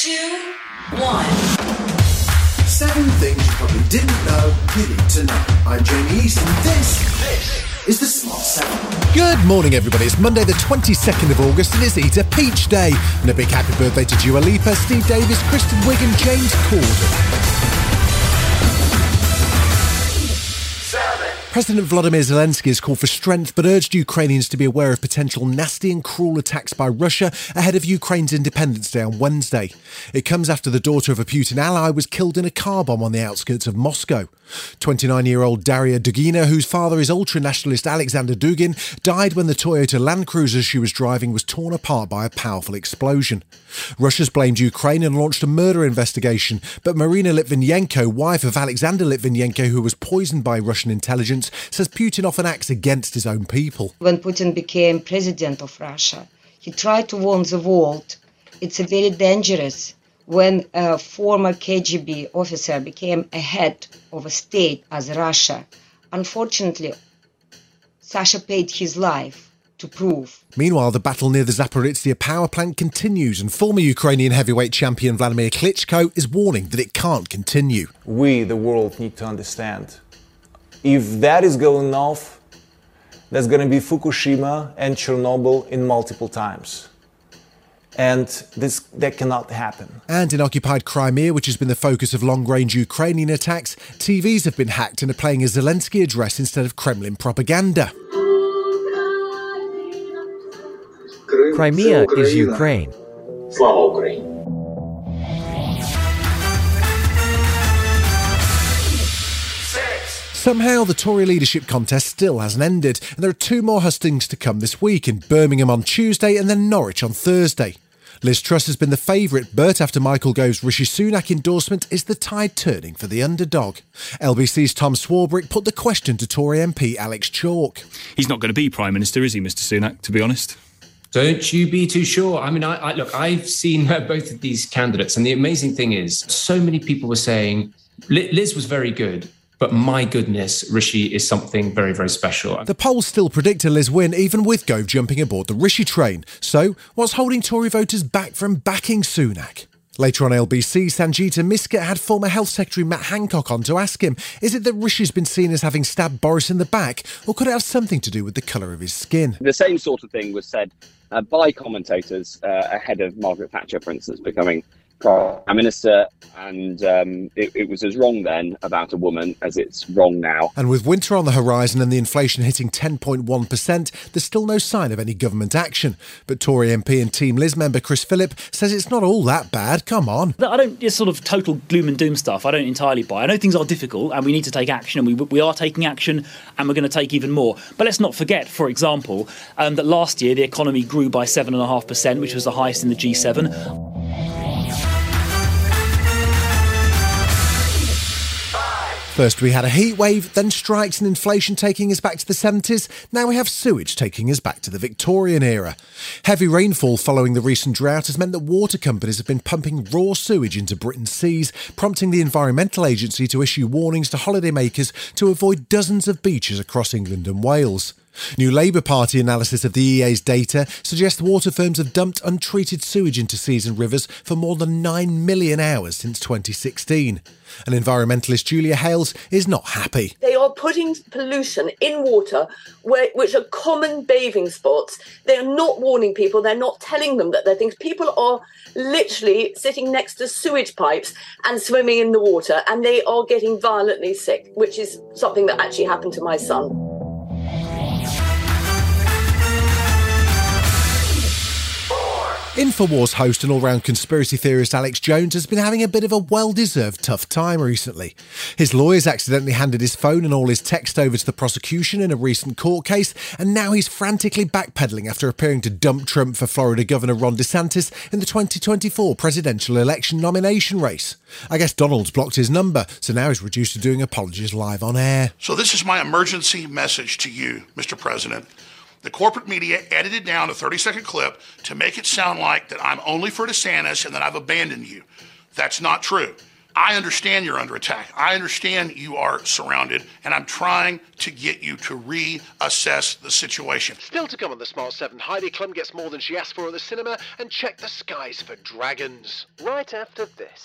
two, one. Seven things you probably didn't know you need to know. I'm Jamie East, and this, this is the Smart Seven. Good morning, everybody. It's Monday, the 22nd of August, and it's Eat a Peach Day. And a big happy birthday to Dua Lipa, Steve Davis, Kristen Wiig, and James Corden. President Vladimir Zelensky has called for strength but urged Ukrainians to be aware of potential nasty and cruel attacks by Russia ahead of Ukraine's Independence Day on Wednesday. It comes after the daughter of a Putin ally was killed in a car bomb on the outskirts of Moscow. 29 year old Daria Dugina, whose father is ultra nationalist Alexander Dugin, died when the Toyota Land Cruiser she was driving was torn apart by a powerful explosion. Russia's blamed Ukraine and launched a murder investigation, but Marina Litvinenko, wife of Alexander Litvinenko, who was poisoned by Russian intelligence, says Putin often acts against his own people. When Putin became president of Russia, he tried to warn the world it's a very dangerous when a former KGB officer became a head of a state as Russia. Unfortunately, Sasha paid his life to prove. Meanwhile, the battle near the Zaporizhia power plant continues, and former Ukrainian heavyweight champion Vladimir Klitschko is warning that it can't continue. We, the world, need to understand if that is going off, that's going to be Fukushima and Chernobyl in multiple times. And this that cannot happen. And in occupied Crimea, which has been the focus of long range Ukrainian attacks, TVs have been hacked and are playing a Zelensky address instead of Kremlin propaganda. Crimea is Ukraine. Somehow, the Tory leadership contest still hasn't ended, and there are two more hustings to come this week in Birmingham on Tuesday and then Norwich on Thursday. Liz Truss has been the favourite, but after Michael Gove's Rishi Sunak endorsement, is the tide turning for the underdog? LBC's Tom Swarbrick put the question to Tory MP Alex Chalk. He's not going to be Prime Minister, is he, Mr Sunak, to be honest? Don't you be too sure. I mean, I, I look, I've seen uh, both of these candidates, and the amazing thing is, so many people were saying Liz was very good, but my goodness, Rishi is something very, very special. The polls still predict a Liz win, even with Gove jumping aboard the Rishi train. So, what's holding Tory voters back from backing Sunak? Later on LBC, Sangita Myska had former Health Secretary Matt Hancock on to ask him is it that Rishi's been seen as having stabbed Boris in the back, or could it have something to do with the colour of his skin? The same sort of thing was said uh, by commentators uh, ahead of Margaret Thatcher, for instance, becoming prime minister, and um, it, it, was as wrong then about a woman as it's wrong now. And with winter on the horizon and the inflation hitting 10.1%, there's still no sign of any government action. But Tory MP and Team Liz member Chris Philp says it's not all that bad. Come on. I don't, it's sort of total gloom and doom stuff. I don't entirely buy. I know things are difficult and we need to take action, and we, we are taking action, and we're going to take even more. But let's not forget, for example, um, that last year the economy grew by 7.5%, which was the highest in the G7. First, we had a heat wave, then strikes and inflation taking us back to the 70s. Now we have sewage taking us back to the Victorian era. Heavy rainfall following the recent drought has meant that water companies have been pumping raw sewage into Britain's seas, prompting the Environmental Agency to issue warnings to holidaymakers to avoid dozens of beaches across England and Wales. New Labour Party analysis of the EA's data suggests water firms have dumped untreated sewage into seas and rivers for more than 9 million hours since 2016. And environmentalist Julia Hales is not happy. They are putting pollution in water where, which are common bathing spots. They're not warning people, they're not telling them that they're things. People are literally sitting next to sewage pipes and swimming in the water, and they are getting violently sick, which is something that actually happened to my son. Infowars host and all round conspiracy theorist Alex Jones has been having a bit of a well deserved tough time recently. His lawyers accidentally handed his phone and all his text over to the prosecution in a recent court case, and now he's frantically backpedaling after appearing to dump Trump for Florida Governor Ron DeSantis in the 2024 presidential election nomination race. I guess Donald's blocked his number, so now he's reduced to doing apologies live on air. So, this is my emergency message to you, Mr. President. The corporate media edited down a 30 second clip to make it sound like that I'm only for DeSantis and that I've abandoned you. That's not true. I understand you're under attack. I understand you are surrounded, and I'm trying to get you to reassess the situation. Still to come on the Smart 7, Heidi Klum gets more than she asked for at the cinema and check the skies for dragons. Right after this.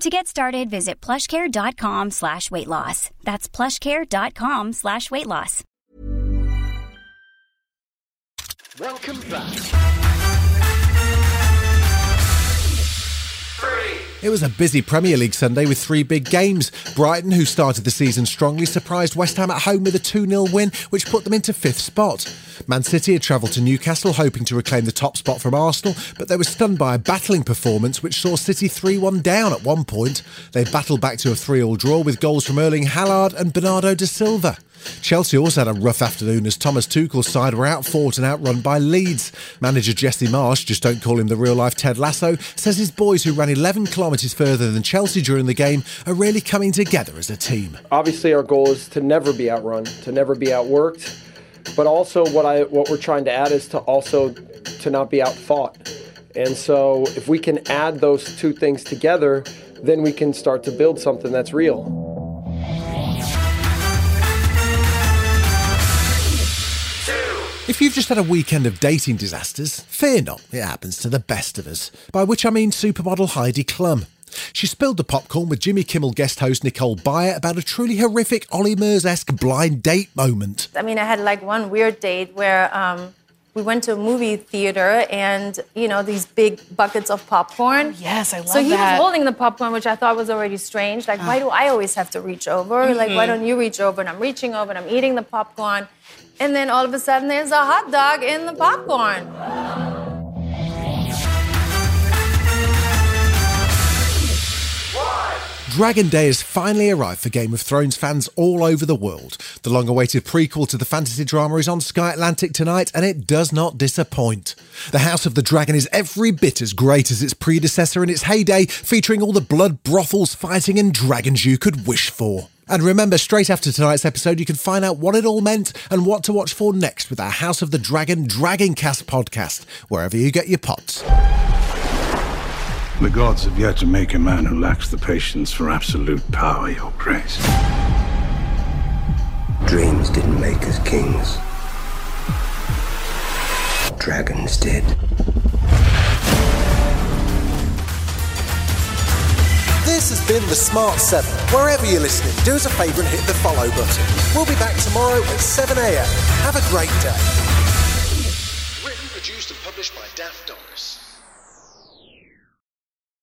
To get started, visit plushcare.com slash weight loss. That's plushcare.com slash weight loss. Welcome back. It was a busy Premier League Sunday with three big games. Brighton, who started the season strongly, surprised West Ham at home with a 2 0 win, which put them into fifth spot. Man City had travelled to Newcastle hoping to reclaim the top spot from Arsenal, but they were stunned by a battling performance which saw City 3 1 down at one point. They battled back to a 3 all draw with goals from Erling Haaland and Bernardo da Silva. Chelsea also had a rough afternoon as Thomas Tuchel's side were outfought and outrun by Leeds. Manager Jesse Marsch, just don't call him the real life Ted Lasso, says his boys who ran 11 kilometres further than Chelsea during the game are really coming together as a team. Obviously, our goal is to never be outrun, to never be outworked, but also what I what we're trying to add is to also to not be outfought. And so, if we can add those two things together, then we can start to build something that's real. If you've just had a weekend of dating disasters, fear not, it happens to the best of us. By which I mean supermodel Heidi Klum. She spilled the popcorn with Jimmy Kimmel guest host Nicole Byer about a truly horrific Ollie Murs esque blind date moment. I mean, I had like one weird date where um, we went to a movie theater and, you know, these big buckets of popcorn. Yes, I love that. So he that. was holding the popcorn, which I thought was already strange. Like, why do I always have to reach over? Like, why Mhm. don't you reach over? And I'm reaching over and I'm eating the popcorn. And then all of a sudden, there's a hot dog in the popcorn. Dragon Day has finally arrived for Game of Thrones fans all over the world. The long awaited prequel to the fantasy drama is on Sky Atlantic tonight, and it does not disappoint. The House of the Dragon is every bit as great as its predecessor in its heyday, featuring all the blood, brothels, fighting, and dragons you could wish for. And remember, straight after tonight's episode, you can find out what it all meant and what to watch for next with our House of the Dragon Dragoncast podcast, wherever you get your pods. The gods have yet to make a man who lacks the patience for absolute power, Your Grace. Dreams didn't make us kings. Dragons did. Been The Smart 7. Wherever you're listening, do us a favour and hit the follow button. We'll be back tomorrow at 7am. Have a great day. Written, produced, and published by Daft Dog.